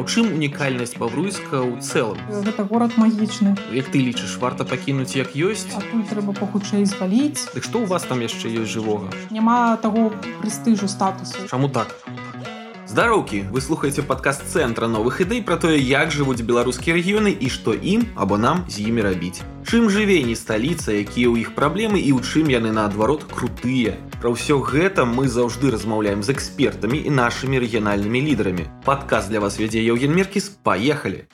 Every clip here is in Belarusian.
А ў чым унікальнасць бабруйска ў цэлым? Гэта город магічны. Як ты лічыш варта пакінуць як ёсць? Тут трэба пахутчэй зваліць. Дык што ў вас там яшчэ ёсць жывога? Няма таго прэстыжу статусу. Чаму так? Здароўкі! Вы слухаеце падкаст цэнтра новых ідэй пра тое як жывуць беларускія рэгіёны і што ім або нам з імі рабіць. Чым жыве не сталіца якія ў іх праблемы і ў чым яны наадварот крутыя Пра ўсё гэта мы заўжды размаўляем з экспертамі і нашымі рэгіянальнымі лідарамі падказ для вас вядзе Еўген меркіс паехалі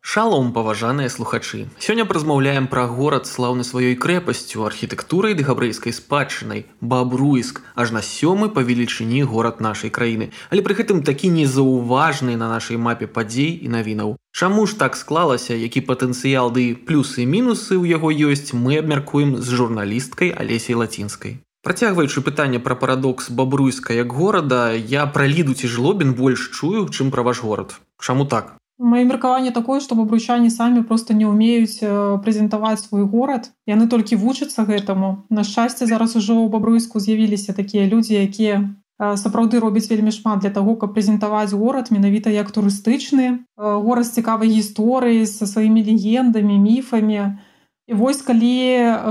Шалом паважаныя слухачы. Сёння празмаўляем пра горад слаўны сваёй крэпасцю, архітэктурай ды габрэйскай спадчынай, бабруйск, аж на сёмы па велічыні горад нашай краіны, але пры гэтым такі незаўважны на нашай мапе падзей і навінаў. Чаму ж так склалася, які патэнцыял ды плюсы і мінусы ў яго ёсць, мы абмяркуем з журналісткай алесей лацінскай. Працягваючы пытанне пра парадокс бабруйска як горада, я пра ліду ці жлобін больш чую, чым пра ваш горад. Чаму так? Маё меркаванне такое, што бабручане самі проста не ўмеюць прэзентаваць свой горад. Яны толькі вучацца гэтаму. На шчасце зараз ужо ў бабруйску з'явіліся такія людзі, якія сапраўды робяць вельмі шмат для таго, каб прэзентаваць горад менавіта як турыстычны, горад з цікавай гісторыі са сваімі легендамі, міфамі. І вось калі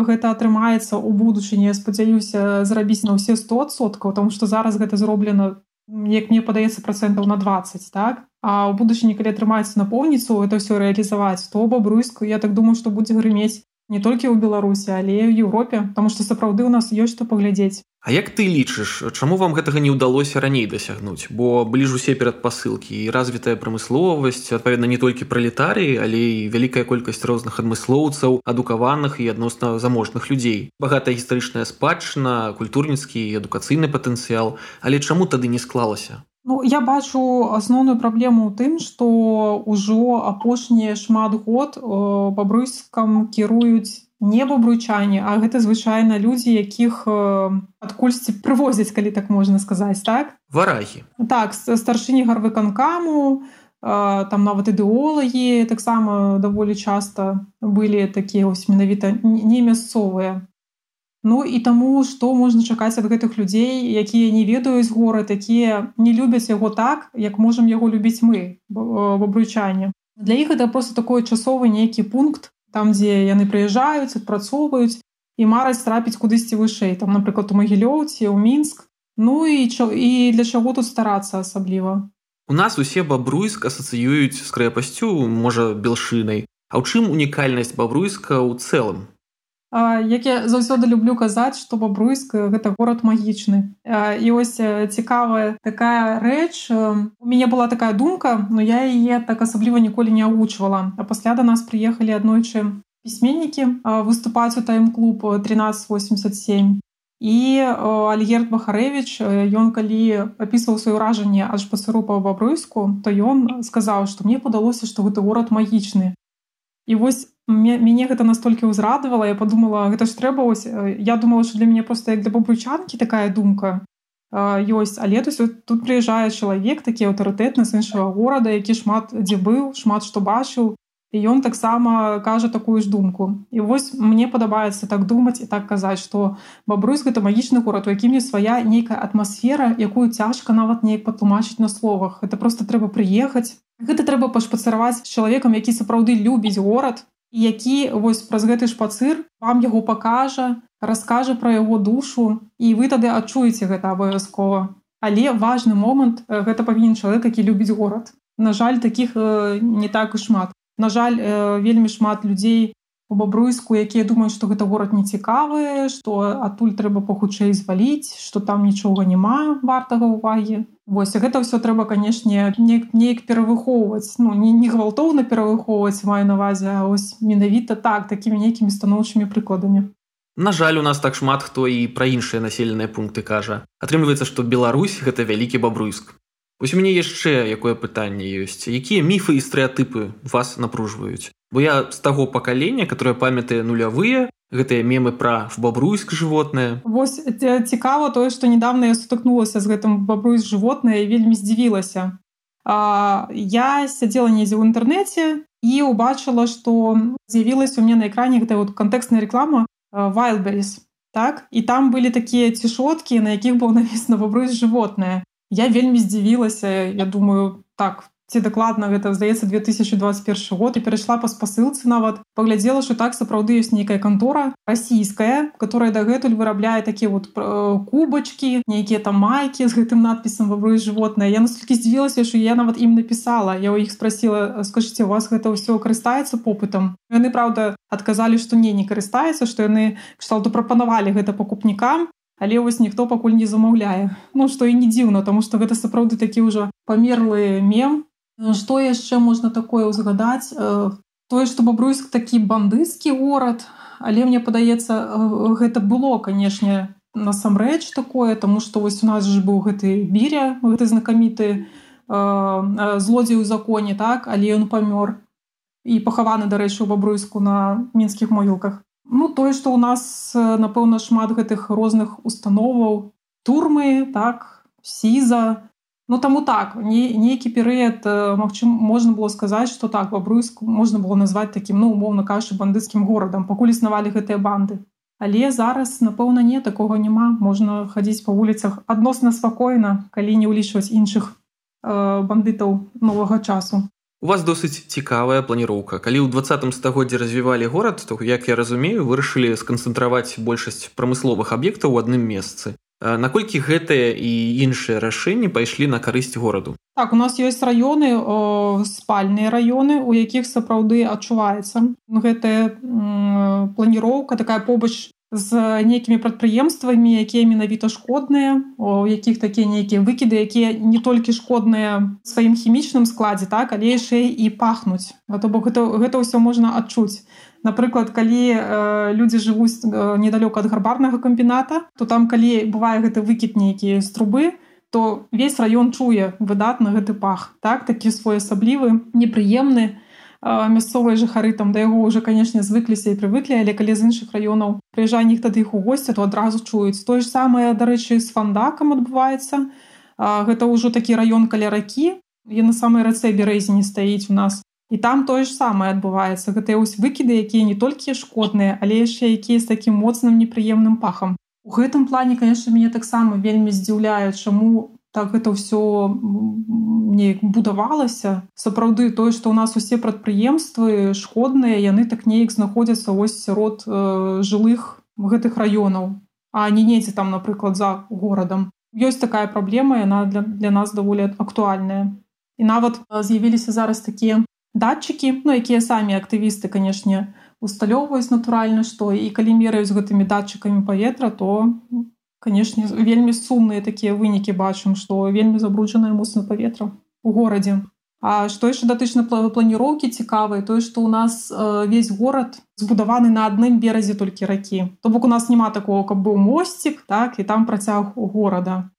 гэта атрымаецца ў будучыні, спадзяюся зрабіць на ўсе 100соткаў, тому што зараз гэта зроблена як мне падаецца працэнтаў на 20 так? А ў будучыні калі атрымаецца напоўніцу это все рэалізаваць то бабруйску я так думаю што будзе грымець не толькі ў беларусі але ў Еўропе там што сапраўды у нас ёсць што паглядзець. А як ты лічыш чаму вам гэтага не ўдалося раней дасягнуць? Бо былі ж усе перад пасылкі і развітая прамысловасць адпаведна не толькі пралетарыі але і вялікая колькасць розных адмыслоўцаў адукаваных і адносна заможных людзей. Багатая гістарычная спадчына культурніцкі адукацыйны патэнцыял. Але чаму тады не склалася Ну, я бачу асноўную праблему ў тым, што ўжо апошнія шмат год бабруйскам кіруюць не бабруйчане, а гэта звычайна людзі, якіх адкульсьці прывозяць, калі так можна сказаць так. Варагі. Так старшыні гарвыканкаму, там нават ідэолагі таксама даволі часта былі такія вось менавіта не мясцовыя. Ну і таму што можна чакаць ад гэтых людзей, якія не ведаюць горад, якія не любяць яго так, як можам яго любіць мы бабруйчане. Для іх это просто такой часовы нейкі пункт там, дзе яны прыязджаюць, адпрацоўваюць і мараць трапіць кудысьці вышэй там напрыклад у магілёўці у мінск Ну і чо, і для чаго тут старацца асабліва. У нас усе бабруйск асацыююць з крэпасцю можа белшынай. А ў чым унікальнасць бабруйска ў цэлым як я заўсёды люблю казаць што бабруйск гэта город магічны. І ось цікавая такая рэч у мяне была такая думка но я яе так асабліва ніколі не агучвала. А пасля да нас прыехалі аднойчы пісьменнікі выступаць у тайм-клуб 1387 і альгерт бахарэвич ён калі апісваў сваё ўражанне аж па сыру па бабруйску то ён сказаў што мне падалося што гэта город магічны і вось мяне гэта настолькі ўзрадавала я подумала гэта ж трэба ось я думала что для мяне просто як для бабручанкі такая думка ёсць але то тут прыязджае чалавек такі аўтарытэтны з іншага горада які шмат дзе быў шмат што бачыў і ён таксама кажа такую ж думку і вось мне падабаецца так думаць і так казаць что бабрусь гэта магічны горад у якім ёсць свая нейкая атмасфера якую цяжка нават неяк патлумачыць на словах это просто трэба прыехаць гэта трэба пашпацараваць з чалавекам які сапраўды любіць горад які вось праз гэты шпацыр вам яго пакажа, раскажа пра яго душу і вы тады адчуеце гэта абавязкова. Але важны момант гэта павінен чалавек, які любіць горад. На жаль, такіх не так і шмат. На жаль, вельмі шмат людзей у бабруйску, якія думаюць, што гэта горад не цікавы, што адтуль трэба пахутчэй зваліць, што там нічога няма вартага ўвагі. Вось гэта ўсё трэба канешне неяк перавыхоўваць. Ну не, не гвалтоўна перавыхоўваць маю навазе ось менавіта так такімі нейкімі станоўчымі прыкладамі. На жаль у нас так шмат хто і пра іншыя населеныя пункты кажа. Атрымліваецца што Беларусь гэта вялікі бабруйск Вось у мяне яшчэ якое пытанне ёсць. Якія міфы і стэеатыпы вас напружваюць? Бо я з таго пакалення которое памятае нулявыя гэтыя мемы пра бабруйск животное Вось цікава тое што недавно я сутыкнулася з гэтым бабруйск животное і вельмі здзівілася. Я сядзела недзе ў інтэрнэце і убачыла што з'явілася у мне на экране гэта вот кантэкстная реклама вайлберис так? І там былі такія цішоткі на якіх было напісана бабруйск животное я вельмі здзівілася. Я думаю так ці дакладна гэта здаецца 2021 год. І перайшла па спасылцы нават паглядзела что так сапраўды ёсць нейкая кантора расійская которая дагэтуль вырабляе такія вот э, кубачки нейкія там майкі з гэтым надпісам вабры животное я настолькі здзівілася що я нават ім написала я у іх спросила скажите у вас гэта ўсё карыстаецца попытам? Яны правда адказалі что не не карыстаецца что яны кшталту прапанавалі гэта пакупнікам але вось ніхто пакуль не замаўляе. Ну што і не дзіўна тому что гэта сапраўды такі ўжо памерлы мем. Што яшчэ можна такое ўзгадаць? Тое што бабруйск такі бандысцкі горад але мне падаецца гэта было канешне насамрэч такое тому что вось у нас ж быў гэты біря гэты знакаміты злодзей у законе так але ён памёр. І пахаваны дарэчы у бабруйску на мінскіх могілках Ну тое, што ў нас напэўна шмат гэтых розных установаў турмы так сіза Ну таму так не, нейкі перыяд Мачым можна было сказаць, што так бабруйску можна было назваць такім ну умоўна кашы бандыцкім горадам пакуль існавалі гэтыя банды. Але зараз напэўна не такога няма можна хадзіць па вуліцах адносна спакойна, калі не ўлічваць іншых э, бандытаў новага часу. У вас досыць цікавая планіроўка. Калі ў двадцатым стагоддзе развівалі горад, то як я разумею, вырашылі сканцэнтраваць большасць прамысловых аб'ектаў у адным месцы. Наколькі гэтыя і іншыя рашэнні пайшлі на карысць гораду. Так у нас ёсць раёны спальныя раёны, у якіх сапраўды адчуваецца гэтая планіроўка такая побач з нейкімі прадпрыемствамі якія менавіта шкодныя у якіх такія нейкія выкіды якія не толькі шкодныя сваім хімічным складзе так але яшчэ і пахнуць. То бок гэта, гэта ўсё можна адчуць. Напрыклад калі э, людзі жывуць э, недалёка ад гарбарнага камбіната то там калі бывае гэты выкід нейкія з трубы то весь раён чуе выдатна гэты пах так такі своеасаблівы непрыемны мясцовыя жыхары там да яго ўжо канешне звыкліся і прывыклі але калі з іншых раёнаў прыязджае іх тады іх у госці то адразу чуюць. Тое ж самае дарэчы з фандакам адбываецца. Гэта ўжо такі раён каля ракі я на самай рацэ берэзі не стаіць у нас. І там тое ж самае адбываецца. Гэтыя вось выкіды якія не толькі шкодныя але яшчэ якія з такім моцным непрыемным пахам. У гэтым плане конечно мяне таксама вельмі здзіўляю чаму так гэта ўсё неяк будавалася сапраўды тое што ў нас усе прадпрыемствы шкодныя яны так неяк знаходзяцца вось сярод э, жылых гэтых раёнаў а не недзе там напрыклад за горадам. Ёсць такая праблема яна для, для нас даволі актуальная. І нават з'явіліся зараз такія датчыкі ну якія самі актывісты канешне усталёўваюць натуральна што і калі мераюць гэтымі датчыкамі паветра то канешне вельмі сумныя такія вынікі бачым што вельмі забруджанае моцна паветра у горадзе. А што яшчэ датычна планіроўкі цікавай тое што ў нас э, весь горад збудаваны на адным беразе толькі ракі. То бок у нас няма такого каб быў мосцік так і там працяг у горада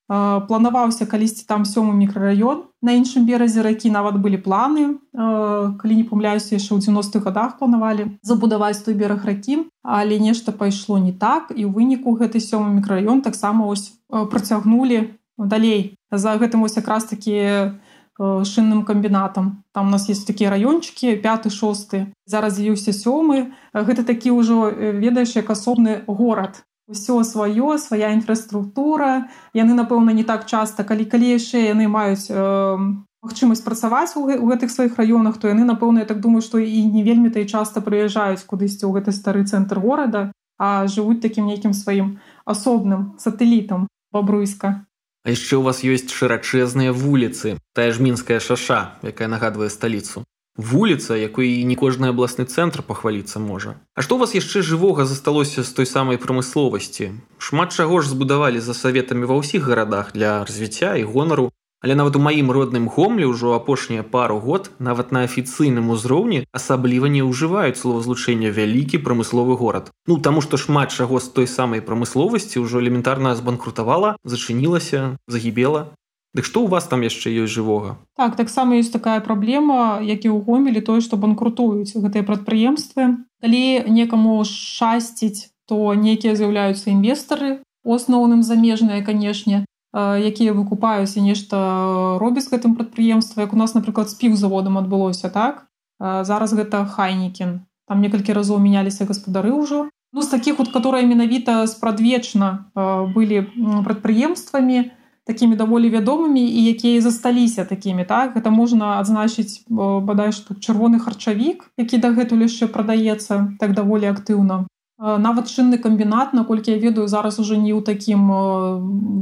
планаваўся калісьці там сёмы мікрараён на іншым беразе ракі нават былі планы. Э, калі не памляюся яшчэ ў 90-х годах планавалі забудаваць той бераг ракі але нешта пайшло не так і ў выніку гэты сёмы мікрараён таксама ось працягнулі далей. За гэтым ось якраз такі Э, шынным камбінатам. Там у нас есть такія раёнчыкі пяты шосты зараз з'явіўся сёмы. Гэта такі ўжо э, ведаеш як асобны горад усё сваё свая інфраструктура яны напэўна не так часта калі калі яшчэ яны маюць э, магчымасць працаваць у гэтых сваіх раёнах то яны напэўна я так думаю што і не вельмі та і часта прыязджаюць кудысьці ў гэты стары цэнтр горада а жывуць такім нейкім сваім асобным сатэлітам бабруйска А яшчэ ў вас ёсць шырачэзныя вуліцы, тая ж мінская шаша, якая нагадвае сталіцу. Вуліца, якой і не кожны абласны цэнтр пахваліцца можа. А што ў вас яшчэ жывога засталося з той самай прамысловасці? Шмат чаго ж збудавалі за саветамі ва ўсіх гарадах для развіцця і гонару, Але нават у маім родным гомлі ўжо апошнія пару год нават на афіцыйным узроўні асабліва не ўжываюць словазлучэння вялікі прамысловы горад. Ну таму што шмат чаго з той самай прамысловасці ўжо элементарна збанкрутавала, зачынілася, загібела. Дык што ў вас там яшчэ ёсць жывога? Так таксама ёсць такая праблема, як і ў гомелі тое, што банкрутуюць гэтыя прадпрыемствы. Калі некаму шасціць, то нейкія з'яўляюцца інвестары, у асноўным замежныя, канешне, якія выкупаюць і нешта робяць гэтым прадпрыемства як у нас напрыклад з піўзаводам адбылося так? Зараз гэта хайнікін там некалькі разоў мяняліся гаспадары ўжо. Ну з такіх вот которые менавіта спрадвечна былі прадпрыемствамі такімі даволі вядомымі і якія засталіся такімі так? Гэта можна адзначыць бадай што чырвоны харчавік які дагэтуль яшчэ прадаецца так даволі актыўна. Нават чынны камбінат наколькі я ведаю зараз уже не ў такім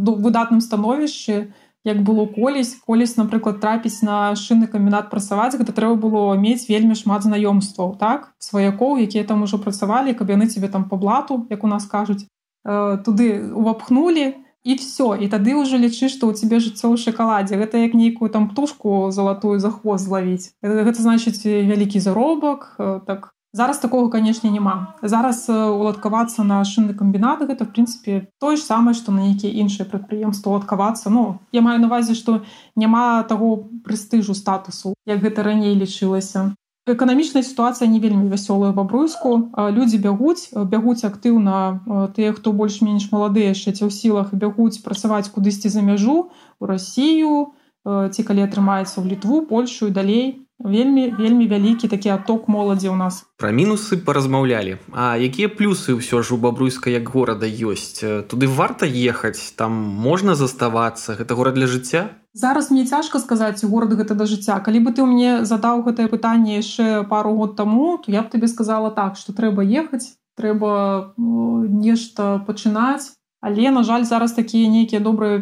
выдатным становішчы як было колісь. Колісь напрыклад трапіць на шынны камбінат працаваць гэта трэба было мець вельмі шмат знаёмстваў так? Сваякоў якія там ужо працавалі каб яны цябе там по блату як у нас кажуць туды увапхнули і все і тады ўжо лічы што ў цябе жыццё ў шакаладзе гэта як нейкую там птушку залатую за хвост злавіць гэта, гэта значыць вялікі заробак так. Зараз такого канешне няма зараз уладкавацца на шынны камбінат гэта в прынцыпе тое ж самае што на нейкія іншыя прадпрыемства уладкавацца Ну я маю навазе што няма таго прэстыжу статусу як гэта раней лічылася эканамічная сітуацыя не вельмі вясёлая бабруйску людзі бягуць бягуць актыўна тыя хто больш-менш маладыя яшчэ ці ў сілах бягуць працаваць кудысьці за мяжу у Росію ці калі атрымаецца ў літву польшу і далей. Вельмі вельмі вялікі такі аток моладзі ў нас. Пра мінусы паразмаўлялі. А якія плюсы ўсё ж у бабруйска як горада ёсць? Туды варта ехаць? Там можна заставацца? Гэта горад для жыцця зараз мне цяжка сказаць горад гэта да жыцця. Калі бы ты мне задаў гэтае пытанне яшчэ пару год таму то я б табе сказала так что трэба ехаць трэба нешта пачынаць. Але на жаль зараз такія нейкія добрыя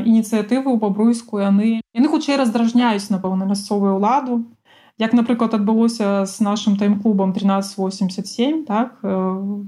ініцыятывы ў бабруйску яны яны хутчэй раздражняюць напэўна мясцовую ўладу як напрыклад адбылося з нашим тайм-клубам 1387 так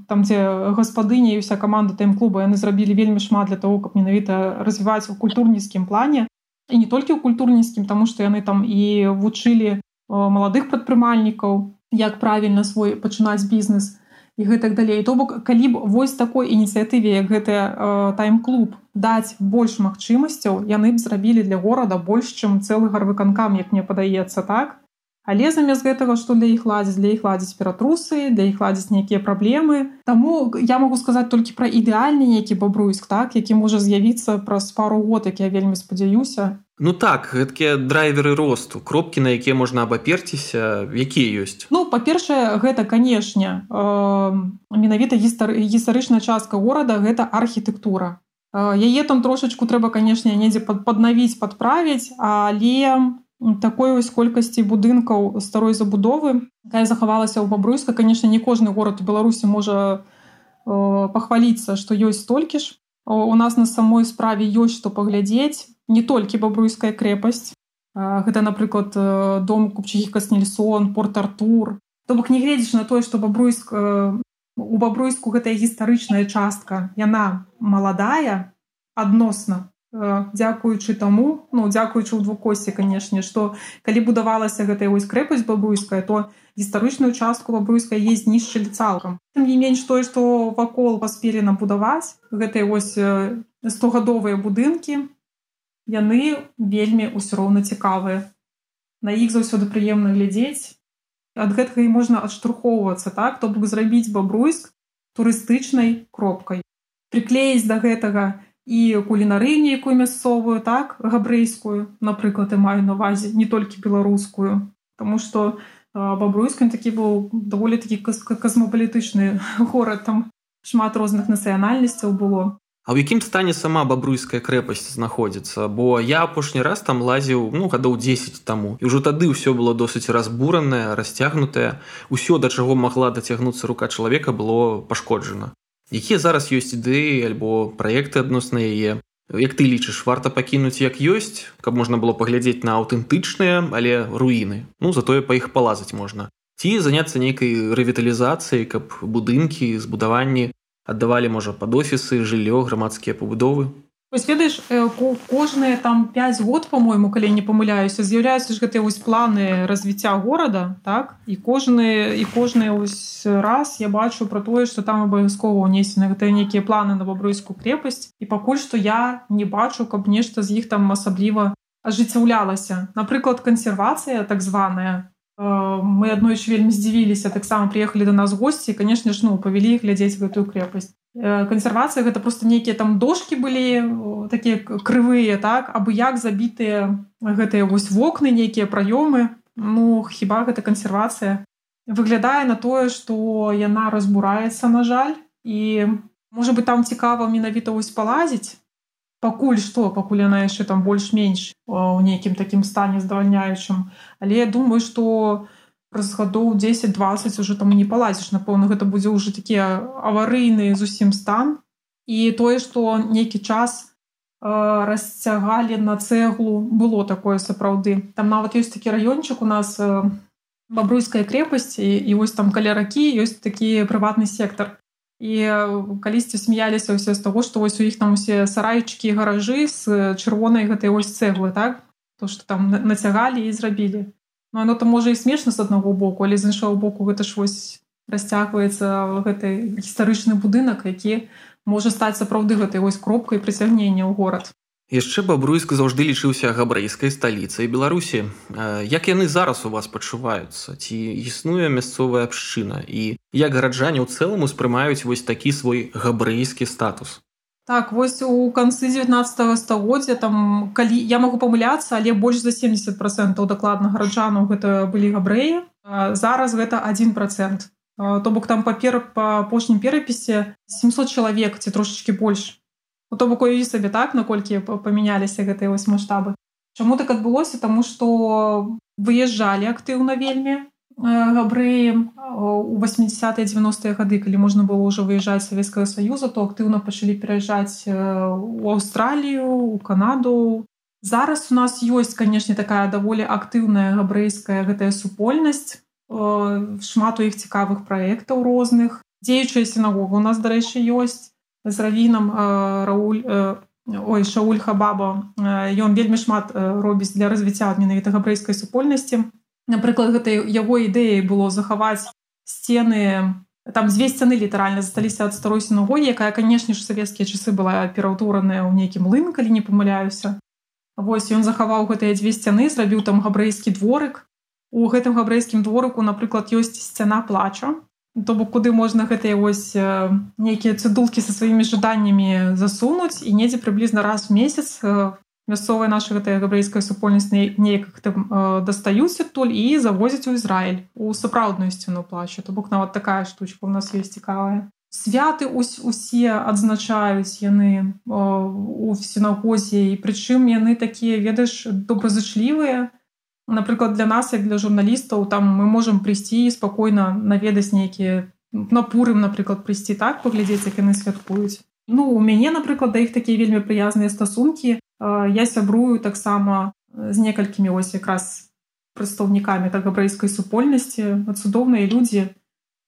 там дзе гаспадыня і вся каманда тайм-клуба яны зрабілі вельмі шмат для того каб менавіта развіваць у культурніцкім плане. І не толькі ў культурніцкім тому что яны там і вучылі маладых прадпрымальнікаў як правільна свой пачынаць бізнес і гэтак далей. То бок калі б вось такой ініцыятыве як гэта тайм-клуб даць больш магчымасцяў яны б зрабілі для горада больш чым цэлы гарвыканкам як мне падаецца так Але замест гэтага што для іх ладзіць? Для іх ладзіць ператрусы для іх ладзіць нейкія праблемы. Таму я могу сказаць толькі пра ідэальны нейкі бабруйск так які можа з'явіцца праз пару год як я вельмі спадзяюся. Ну так гэткія драйверы росту кропкі на якія можна абаперціся якія ёсць? Ну па-першае гэта канешне э, менавіта гістарычная частка горада гэта архітэктура. Яе там трошачку трэба канешне недзе паднавіць падправіць але такой вось колькасці будынкаў старой забудовы якая захавалася ў бабруйска. Конечно не кожны горад у беларусі можа э, пахваліцца што ёсць столькі ж. У нас на самой справе ёсць што паглядзець не толькі бабруйская крэпасць гэта напрыклад дом купчыхі каснельсон порт артур. То бок не гледзяш на тое што бабруйск у бабруйску гэтая гістарычная частка яна маладая адносна дзякуючы таму ну дзякуючы ў двукосці канешне што калі будавалася гэтая вось крэпасць бабруйская то гістарычную частку бабруйская есть знішчылі цалкам. Тым не менш тое што вакол паспелі набудаваць гэтыя вось стогадовыя будынкі яны вельмі ўсё роўна цікавыя. На іх заўсёды прыемна глядзець. Ад гэтага і можна адштурхоўвацца так то бок зрабіць бабруйск турыстычнай кропкай. Приклеіць да гэтага і кулінарыю нейкую мясцовую так габрэйскую напрыклад і маю навазе не толькі беларускую. Таму што бабруйскім такі быў даволі такі касмапалітычны горад там шмат розных нацыянальнасцяў было. А ў якім стане сама бабруйская крэпасць знаходзіцца? Бо я апошні раз там лазіў ну гадоў 10 таму і ўжо тады ўсё было досыць разбуранае расцягнутае. Ўсё да чаго магла дацягнуцца рука чалавека было пашкоджана якія зараз ёсць ідэі альбо праекты адносна яе? Як ты лічыш варта пакінуць як ёсць каб можна было паглядзець на аўтэнтычныя але руіны? Ну затое па іх палазаць можна. Ці заняцца нейкай рэвіталізацыяй каб будынкі збудаванні аддавалі можа пад офісы жыллё грамадскія пабудовы Вось ведаеш кожныя там 5 год по-мойму калі не памыляюся з'яўляюцца ж гэтыя вось планы развіцця горада так? І кожны і кожны ось раз я бачу про тое што там абавязкова ўнесены гэтыя нейкія планы на бабруйскую крепасць. І пакуль што я не бачу каб нешта з іх там асабліва ажыццяўлялася. Напрыклад кансервацыя так званая. Э, мы аднойчы вельмі здзівіліся таксама приехалі до нас госці канешне ж ну павялі глядзець гэтую крепасць кансервацыя гэта просто нейкія там дошки былі такія крывыя так абы як забітыя гэтыя вось вокны нейкія праёмы ну хіба гэта кансервацыя выглядае на тое што яна разбураецца на жаль і можа быть там цікава менавіта вось палазіць пакуль што пакуль яна яшчэ там больш-менш у нейкім такім стане здавальняючым. Але я думаю что праз гадоў 10-20 уже там не палазіш напэўна гэта будзе ўжо такія аварыйны зусім стан. І тое што нейкі час э, расцягалі на цэглу было такое сапраўды. Там нават ёсць такі раёнчык у нас э, бабруйская крепасць і, і вось там каля ракі ёсць такі прыватны сектар і калісьці смяяліся ўсе з таго што вось у іх там усе сарайчыкі гаражы з чырвонай гэтай вось цэглы так? То што там нацягалі і зрабілі Ну оно там можа і смешна з аднаго боку але з іншого боку гэта ж вось расцягваецца гэты гістарычны будынак які можа стаць сапраўды гэтай вось кропкай прыцягнення ў горад. Яшчэ бабруйск заўжды лічыўся габрэйскай сталіцай беларусі. Як яны зараз у вас пачуваюцца? Ці існуе мясцовая абшчына? І як гараджане ў цэлым успрымаюць вось такі свой габрэйскі статус так вось у канцы 19 стагоддзя там калі я могу памыляцца але больш за 70 процентаў дакладна гараджанаў гэта былі габрэі. Зараз гэта один процент. То бок там папер па апошнім перапісе 700 чалавек ці трошачки больш. Ну, то бок уяві сабе так наколькі памяняліся гэтыя вось маштабы. Чаму так адбылося? Таму што выязджалі актыўна вельмі э, габрэі у 80 90 гады калі можна было ўжо выязджаць савецкага саюза то актыўна пачалі пераязджаць э, у аўстралію у канаду. Зараз у нас ёсць канешне такая даволі актыўная габрэйская гэтая супольнасць э, шмат у іх цікавых праектаў розных дзеючая сінагога у нас дарэчы ёсць з равінам рауль ой шауль хабаба. Ён вельмі шмат робіць для развіцця менавіта габрэйскай супольнасці напрыклад гэтай яго ідэяй было захаваць сцены там дзве сцяны літаральна засталіся ад старой сінагогі якая канешне ж савецкія часы была пераўтураная ў нейкім лын калі не памыляюся Вось ён захаваў гэтыя дзве сцяны зрабіў там габрэйскі дворык у гэтым габрэйскім дворыку напрыклад ёсць сцяна плача. То бок куды можна гэтыя вось нейкія цыдулкі са сваімі жаданнямі засунуць і недзе прыблізна раз в месяц мясцовая наша гэтая габрэйская супольнасць неяк там дастаюць адтуль і завозяць у Ізраіль у сапраўдную сцену плачу то бок нават такая штучка у нас ёсць цікавая святы ось усе адзначаюць яны у сінагозе і прычым яны такія ведаеш добразычлівыя напрыклад для нас як для журналістаў там мы можемм прыйсці спакойна наведаць нейкія напурым напрыклад прыйсці так паглядзець як яны святкуюць ну у мяне напрыклад да іх такія вельмі прыязныя стасункі я сябрую таксама з некалькімі ось якраз прадстаўнікамі так габрэйскай супольнасці цудоўныя людзі.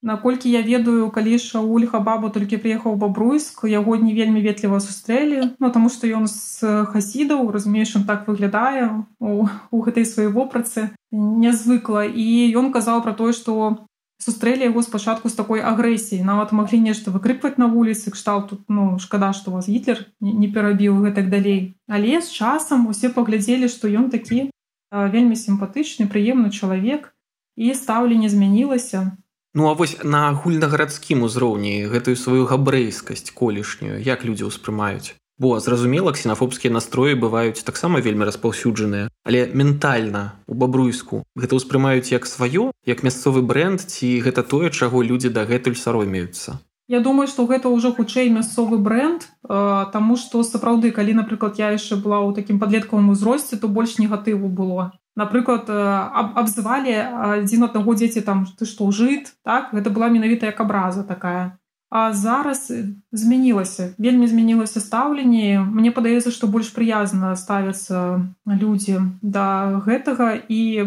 Наколькі я ведаю калі шауль хабабу толькі прыехаў бабруйск яго не вельмі ветліва сустрэлі. Ну таму што ён з хасідаў разумееш он так выглядае у, у гэтай сваёй вопрацы нязвыкла. І ён казаў пра тое што сустрэлі яго спачатку з такой агрэсіі нават маглі нешта выкрыкваць на вуліцы кшталт тут ну шкада што вас гітлер не перабіў гэтак далей. Але з часам усе паглядзелі што ён такі вельмі сімпатычны прыемны чалавек і стаўленне змянілася. Ну а вось на агульнагарадскім узроўні гэтую сваю габрэйскасць колішнюю як людзі ўспрымаюць бо зразумела ксенафобскія настроі бываюць таксама вельмі распаўсюджаныя але ментальна у бабруйску. Гэта ўспрымаюць як сваё як мясцовы бренд ці гэта тое чаго людзі дагэтуль саромеюцца? Я думаю што гэта ўжо хутчэй мясцовы бренд Таму што сапраўды калі напрыклад я яшчэ была ў такім падлеткавым узросце то больш негатыву было. Напрыклад абзывалі адзін аднаго дзеці там ты што жыт? Так? Гэта была менавіта як абраза такая а зараз змянілася вельмі змянілася стаўленне. Мне падаецца што больш прыязна ставяцца людзі да гэтага. І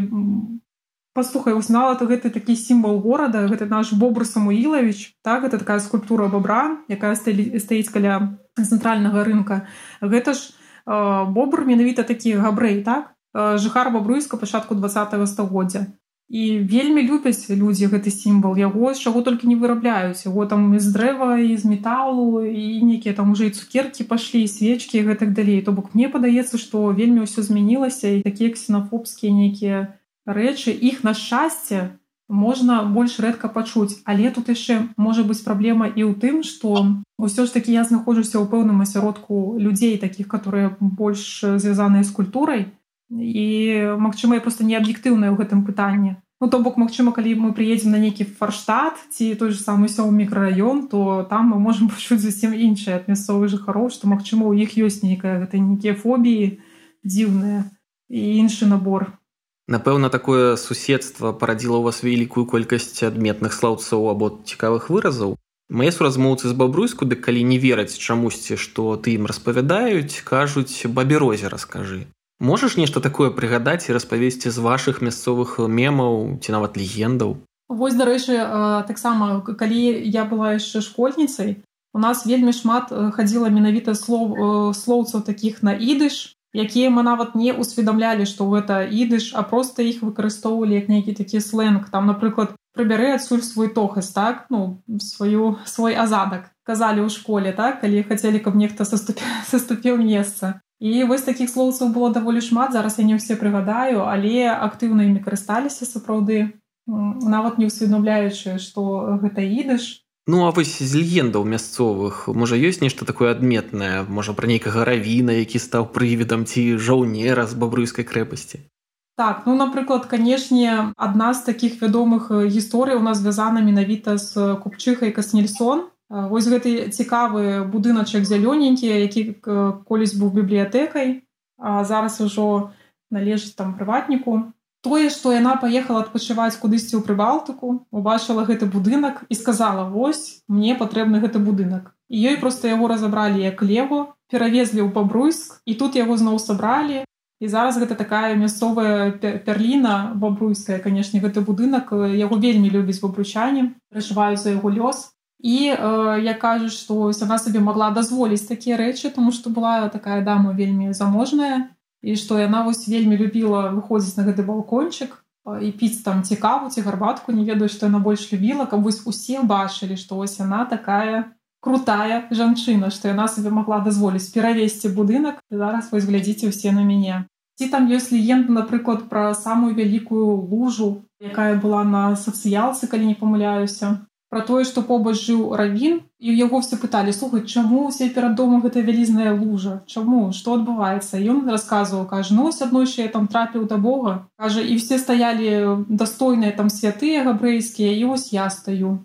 паслухай узнала то гэты такі сімвал горада гэта наш бобр самуілавіч так это такая скульптура бобра якая стаіць каля цэнтральнага рынка. Гэта ж бобр менавіта такі габрэй так? Жыхар бабруйска пачатку два стагоддзя і вельмі любяць людзі гэты сімвал. Яго з чаго толькі не вырабляюць. Яго там з дрэва і з металу і нейкія там уже і цукеркі пашлі свечкі гэтак далей. То бок мне падаецца што вельмі ўсё змянілася і такія ксенафобскія нейкія рэчы. Іх на шчасце можна больш рэдка пачуць. Але тут яшчэ можа быць праблема і ў тым што ўсё ж такі я знаходжуся ў пэўным асяродку людзей такіх которые больш звязаныя з культурай і магчыма я просто не аб'ектыўная ў гэтым пытанні. Ну то бок магчыма калі мы приедзем на нейкі фарштат ці той же самы сём мікрараён то там мы можемм пачуць зусім іншыя ад мясцовых жыхароў што магчыма у іх ёсць нейкая гэта нейкія фобіі дзіўныя і іншы набор. Напэўна такое суседства парадзіла ў вас вялікую колькасць адметных слаўцаў або цікавых выразаў. Мае суразмоўцы з бабруйску дык калі не вераць чамусьці што ты ім распавядаюць кажуць баберозе раскажы Можаш нешта такое прыгадаць і распавесці з вашых мясцовых мемаў ці нават легендаў. Вось дарэчы, таксама калі я была яшчэ школьніцай, у нас вельмі шмат хадзіла менавіта слоў слоўцаў такіх на ідыш, якія мы нават не ўсведамлялі, што гэта ідыш, а проста іх выкарыстоўвалі як нейкі такі сленг. там, напрыклад, прыбярэ адсюль свой тохас так? Ну сваю свой азадак. Казалі ў школе так? Калі хацелі каб нехта саступіў месца. І вось такіх слоўцаў было даволі шмат зараз я не ўсе прыгадаю але актыўна імі карысталіся сапраўды. Нават не ўсведомляючы што гэта ідыш. Ну а вось з легендаў мясцовых можа ёсць нешта такое адметнае? Можа пра нейкага равіна які стаў прывідам ці жаўнера з бабруйскай крэпасці Так, ну напрыклад канешне адна з такіх вядомых гісторый у нас звязана менавіта з купчыхай каснельсон Вось гэты цікавы будыначак зялёненькі, які колісь быў бібліятэкай, а зараз ужо належыць там прыватніку. Тое, што яна паехала адпачываць кудысьці ў прыбалтыку, убачыла гэты будынак і сказала: вось мне патрэбны гэты будынак. І ёй проста яго разабралі як лего, перавезлі ў бабруйск і тут яго зноў сабралі. І зараз гэта такая мясцовая перліна бабруйская, канешне, гэты будынак яго вельмі любіць бабручане, перажываюць за яго лёс. І э, я кажу што яна сабе могла дазволіць такія рэчы тому что была такая дама вельмі заможная і што яна вось вельмі любіла выходзіць на гэты балкончык і піць там цікаву ці гарбатку не ведаю што яна больш любіла каб вось усе бачылі што вось яна такая крутая жанчына што яна сабе могла дазволіць перавесці будынак зараз вось глядзіце ўсе на мяне ці там ёсць легенда напрыклад пра самую вялікую лужу якая была на сацыялцы калі не памыляюся про тое што побач жыў равін і ў яго все пыталі слухаць чаму усе перад домам гэта вялізная лужа? Чаму? Што адбываецца ён расказваў кажа ну аднойчы там трапіў да Бога кажа і все стаялі дастойныя там святыя габрэйскія і вось я стаю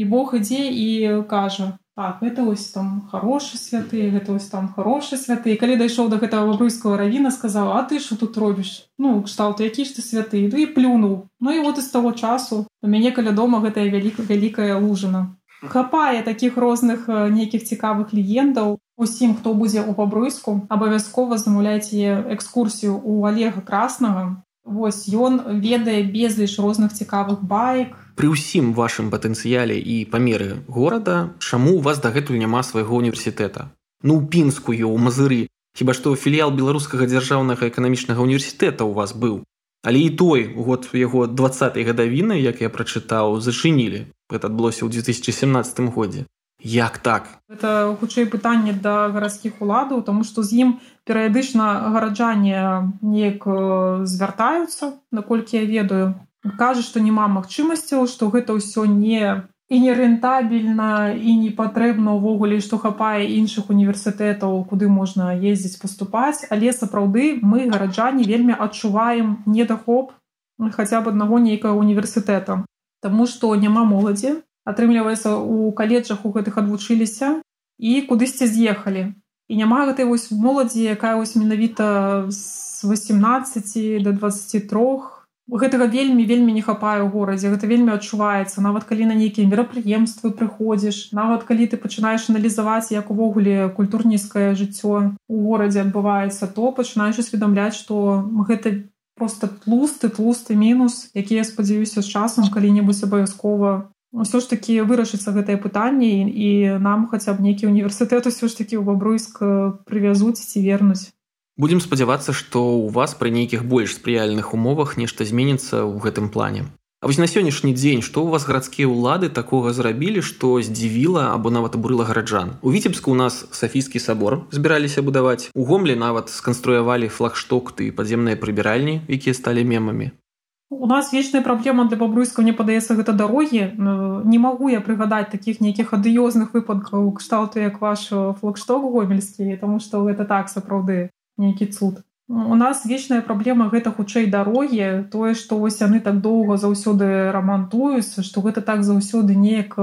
і Бог ідзе і кажа так гэта вось там хорошы святы гэта вось там хорошы святы калі дайшоў до гэтага бабруйского равіна сказаў а ты що тут робіш? Ну кшталт які ж ты святы? Ды і плюнуў. Ну і вот з таго часу у мяне каля дома гэтая вялікая вялікая лужына хапае таких розных нейкіх цікавых легендаў. Усім хто будзе ў бабруйску абавязкова замаўляйце экскурсію у алега краснага Вось ён ведае безліч розных цікавых баек. Пры ўсім вашым патэнцыяле і памеры горада чаму у вас дагэтуль няма свайго універсітэта? Ну пінскую ў мазыры. Хіба што філіял беларускага дзяржаўнага эканамічнага універсітэта у вас быў? Але і той год яго двадцатай гадавіны як я прачытаў зачынілі. Гэта адбылося ў 2017 годзе як так? Это хутчэй пытанне да гарадскіх уладаў тому што з ім перыядычна гараджане неяк звяртаюцца наколькі я ведаю. Кажа што няма магчымасцяў што гэта ўсё не і не рэнтабельна і не патрэбна ўвогуле што хапае іншых універсітэтаў куды можна ездзіць паступаць. Але сапраўды мы гараджане вельмі адчуваем недахоп хаця б аднаго нейкага універсітэта. Таму што няма моладзі атрымліваецца у каледжах у гэтых адвучыліся і кудысьці з'ехалі. І няма гэтай вось моладзі якая вось менавіта з 18 до 23 гэтага вельмі вельмі не хапае ў горадзе гэта вельмі адчуваецца. Нават калі на нейкія мерапрыемствы прыходзіш нават калі ты пачынаеш аналізаваць як увогуле культурніцкае жыццё у горадзе адбываецца то пачынаеш усведамляць што гэта просто тлусты тлусты мінус які я спадзяюся з часам калі-небудзь абавязкова ўсё ж такі вырашыцца гэтае пытанне і нам хаця б нейкі універсітэт усё ж такі ў бабруйск прывязуць ці вернуць будемм спадзявацца што ў вас пры нейкіх больш спрыяльных умовах нешта зменіцца ў гэтым плане. А вось на сённяшні дзень што ў вас гарадскія ўлады такога зрабілі што здзівіла або нават абурыла гараджан у віцебску у нас сафійскі сабор збіраліся будаваць у гомлі нават сканструявалі флагшток ты падземныя прыбіральні якія сталі мемамі У нас вечная праблема для бабруйска мне падаецца гэта дарогі. Не магу я прыгадаць такіх нейкіх адыёзных выпадкаў кшталту як ваш флагшток гомельскі тому што гэта так сапраўды нейкі цуд. У нас вечная праблема гэта хутчэй дарогі тое што вось яны так доўга заўсёды рамантуюцца што гэта так заўсёды неяк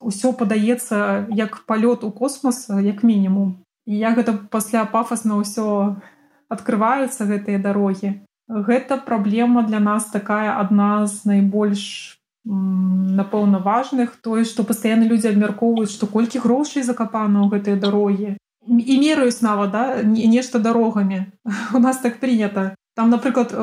усё падаецца як палёт у космос як мінімум. І я гэта пасля пафасна ўсё открываюцца гэтыя дарогі гэта праблема для нас такая адна з найбольш напэўна важных тое што пастаянна людзі абмяркоўваюць што колькі грошай закапана ў гэтыя дарогі. І мераюць нават да нешта дарогамі. У нас так прынята. Там напрыклад э,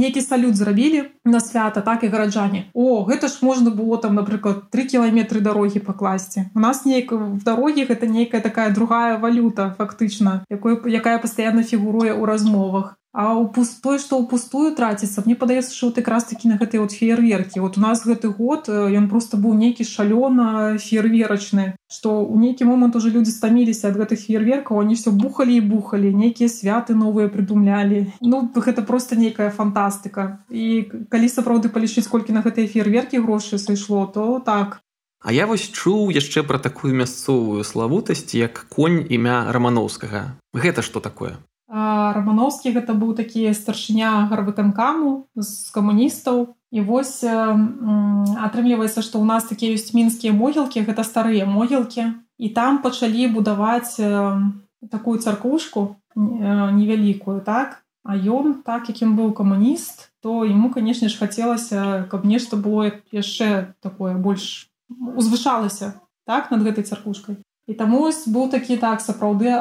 нейкі салют зрабілі на свята так і гараджане. О гэта ж можна было там напрыклад три кіламетры дарогі пакласці. У нас неяк в дарогі гэта нейкая такая другая валюта фактычна якой якая пастаянна фігуруе ў размовах А ў пустой што ў пустую траціцца мне падаецца што ты якраз такі на гэтыя вот феерверкі. Вот у нас гэты год ён просто быў нейкі шалёна феерверачны што ў нейкі момант уже людзі стаміліся ад гэтых феерверкаў они все бухалі і бухалі нейкія святы новыя прыдумлялі. Ну гэта просто нейкая фантастыка. І калі сапраўды палічыць колькі на гэтыя феерверкі грошы сышло то так. А я вось чуў яшчэ пра такую мясцовую славутасць як конь імя рамановскага гэта што такое рамановскі гэта быў такі старшыня гарвыканкаму з камуністаў. І вось атрымліваецца што ў нас такія ёсць мінскія могілкі гэта старыя могілкі. І там пачалі будаваць такую царкушку невялікую так? А ён так якім быў камуніст то яму канешне ж хацелася каб нешта было яшчэ такое больш узвышалася так над гэтай царкушкай І таму быў такі так сапраўды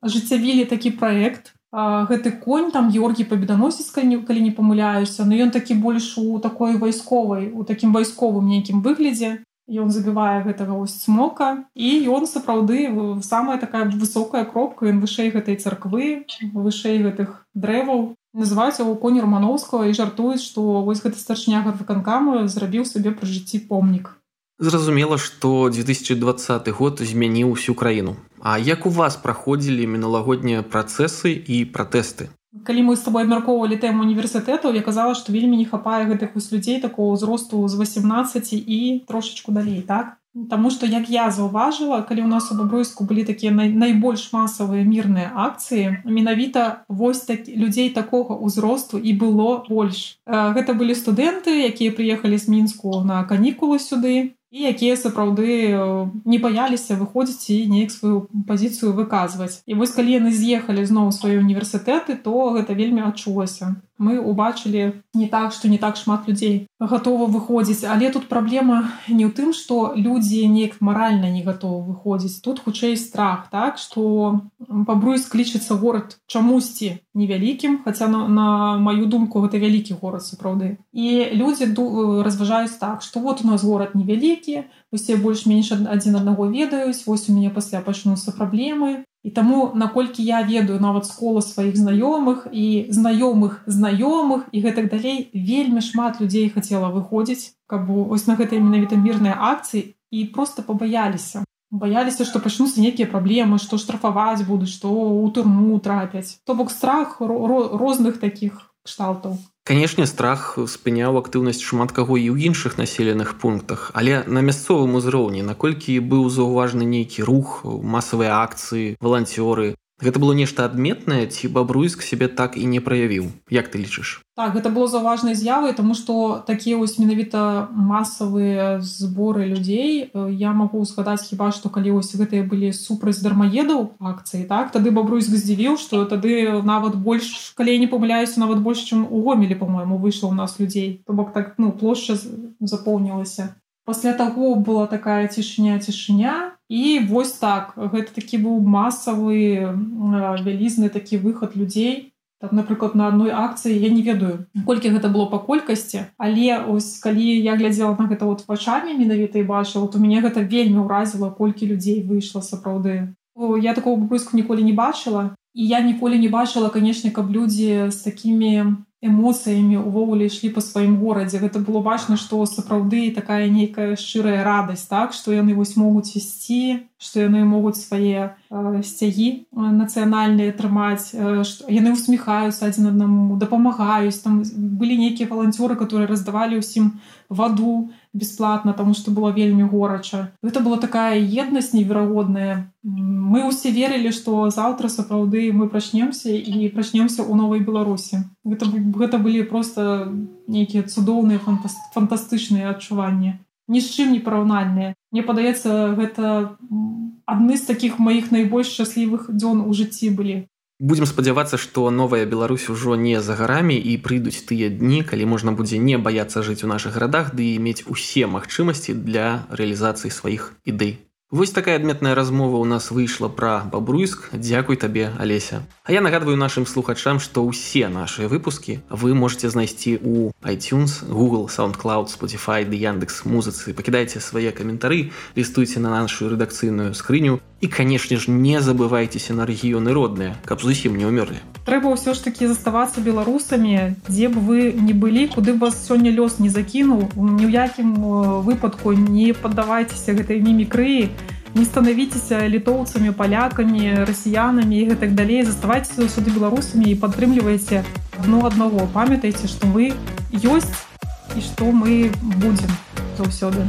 ажыццявілі такі праект. Гэты конь там Георгій пабеданосіць калі не памыляюся, но ён такі больш у такой вайсковай у такім вайсковым нейкім выглядзе. Ён забівае гэтага вось смока і ён сапраўды самая такая высокая кропка ён вышэй гэтай царквы, вышэй гэтых дрэваў. называюць яго конь романовского і жартуюць, што вось гэты старшня гарвыканкаму зрабіў сабе пры жыцці помнік. Зразумела, што 2020 год змяніў усю краіну. А як у вас праходзілі міналагоднія працэсы і пратэсты? Калі мы з тобой абмяркоўвалі тэму універсітэтаў, я казала, што вельмі не хапае гэтых вось людзей такого ўзросту з 18 і трошачку далей так. Таму што як я заўважыла, калі ў нас у бабруйску былі такія най найбольш масавыя мірныя акцыі, менавіта вось так, людзей такога ўзросту і было больш. Гэта былі студэнты, якія прыехалі з мінску на канікулы сюды і якія сапраўды не баяліся выходзіць і неяк сваю пазіцыю выказваць. І вось калі яны з'ехалі зноў свае універсітэты, то гэта вельмі адчулася. Мы убачылі не так, што не так шмат людзей гатова выходзіць, але тут праблема не ў тым, што людзі неяк маральна не гатовы выходзіць. Тут хутчэй страх так, што пабруйск лічыцца горад чамусьці невялікім, хаця на, на маю думку гэта вялікі горад сапраўды. І людзі разважаюць так, што вот у нас горад невялікі, усе больш-менш адзін аднаго ведаюць вось у мяне пасля пачнуцца праблемы і таму наколькі я ведаю нават з кола сваіх знаёмых і знаёмых знаёмых і гэтак далей вельмі шмат людзей хацела выходзіць каб ось на гэтай менавіта мірныя акцыі і просто пабаяліся. Баяліся што пачнуцца нейкія праблемы што штрафаваць будуць што ў турму трапяць. То бок страх розных таких кшталтаў Канешне, страх спыняў актыўнасць шмат каго і ў іншых населеных пунктах, але на мясцовым узроўні, наколькі быў заўважны нейкі рух, масавыя акцыі, валанцёры, Гэта было нешта адметнае ці бабруйск сябе так і не праявіў? Як ты лічыш? Так гэта было заўважнай з'явай тому што такія вось менавіта масавыя зборы людзей я магу згадаць хіба што калі вось гэтыя былі супраць дармаедаў акцыі так тады бабруйск здзівіў што тады нават больш калі я не памыляюся нават больш чым у гомелі по-мойму выйшла ў нас людзей. То бок так ну плошча запоўнілася пасля таго была такая цішыня цішыня і вось так. Гэта такі быў масавы вялізны такі выхад людзей там напрыклад на адной акцыі я не ведаю колькі гэта было па колькасці але ось калі я глядзела на гэта вот вачамі менавіта і бачыла то мяне гэта вельмі ўразіла колькі людзей выйшла сапраўды. Я такого быску ніколі не бачыла і я ніколі не бачыла канешне каб людзі з такімі эмоцыямі увогуле ішлі па сваім горадзе. Гэта было бачна што сапраўды такая нейкая шчырая радасць так што яны вось могуць ісці што яны могуць свае сцягі нацыянальныя трымаць яны усміхаюцца адзін аднаму дапамагаюць. Там былі нейкія валанцёры которые раздавалі ўсім ваду бесплатно тому что было вельмі горача. Это была такая еднасць неверагодная. Мы ўсе верылі что заўтра сапраўды мы прачнемся і прачнемся ў новай беларусі. Гэта, гэта былі просто нейкія цудоўныя фантастычныя адчуванні ні з чым не параўнальныя. Мне падаецца гэта адны з таких маіх найбольш шчаслівых дзён у жыцці былі. Будем спадзявацца што новая Беларусь ужо не за гарамі і прыйдуць тыя дні калі можна будзе не баяцца жыць у наших гарадах ды да мець усе магчымасці для рэалізацыі сваіх ідэй Вось такая адметная размова ў нас выйшла пра бабруйск дзякуй табе алеся. А я нагадваю нашим слухачам што ўсе нашыя выпускі вы можете знайсці у iTunes google soundcloud spotify ды яндекс музыцы. Пакідайце свае каментары лістуйце на нашу рэдакцыйную скрыню. І канешне ж не забывайцеся на рэгіёны родныя каб зусім не ўмёрлі трэба ўсё ж таки заставацца беларусамі дзе б вы не былі куды вас сёння лёс не закінуў. Ні ў якім выпадку не паддавайцеся гэтай мімікрыі не станавіцеся літоўцамі палякамі расіянамі і гэтак далей заставайцеся сюды беларусамі і падтрымлівайце адно аднаго памятайце што вы ёсць і што мы будзем заўсёды.